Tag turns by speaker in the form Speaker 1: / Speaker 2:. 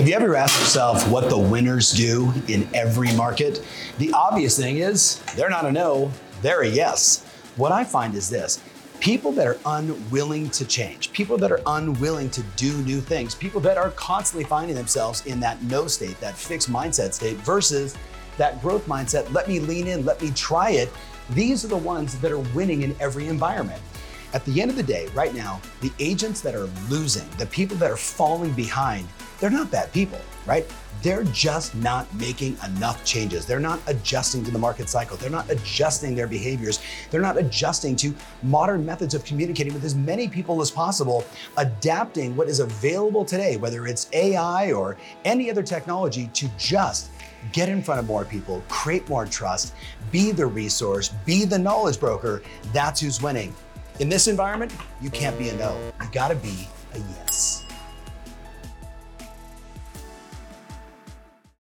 Speaker 1: Have you ever asked yourself what the winners do in every market? The obvious thing is they're not a no, they're a yes. What I find is this people that are unwilling to change, people that are unwilling to do new things, people that are constantly finding themselves in that no state, that fixed mindset state versus that growth mindset, let me lean in, let me try it. These are the ones that are winning in every environment. At the end of the day, right now, the agents that are losing, the people that are falling behind, they're not bad people, right? They're just not making enough changes. They're not adjusting to the market cycle. They're not adjusting their behaviors. They're not adjusting to modern methods of communicating with as many people as possible, adapting what is available today, whether it's AI or any other technology, to just get in front of more people, create more trust, be the resource, be the knowledge broker. That's who's winning. In this environment, you can't be a no. You gotta be a yes.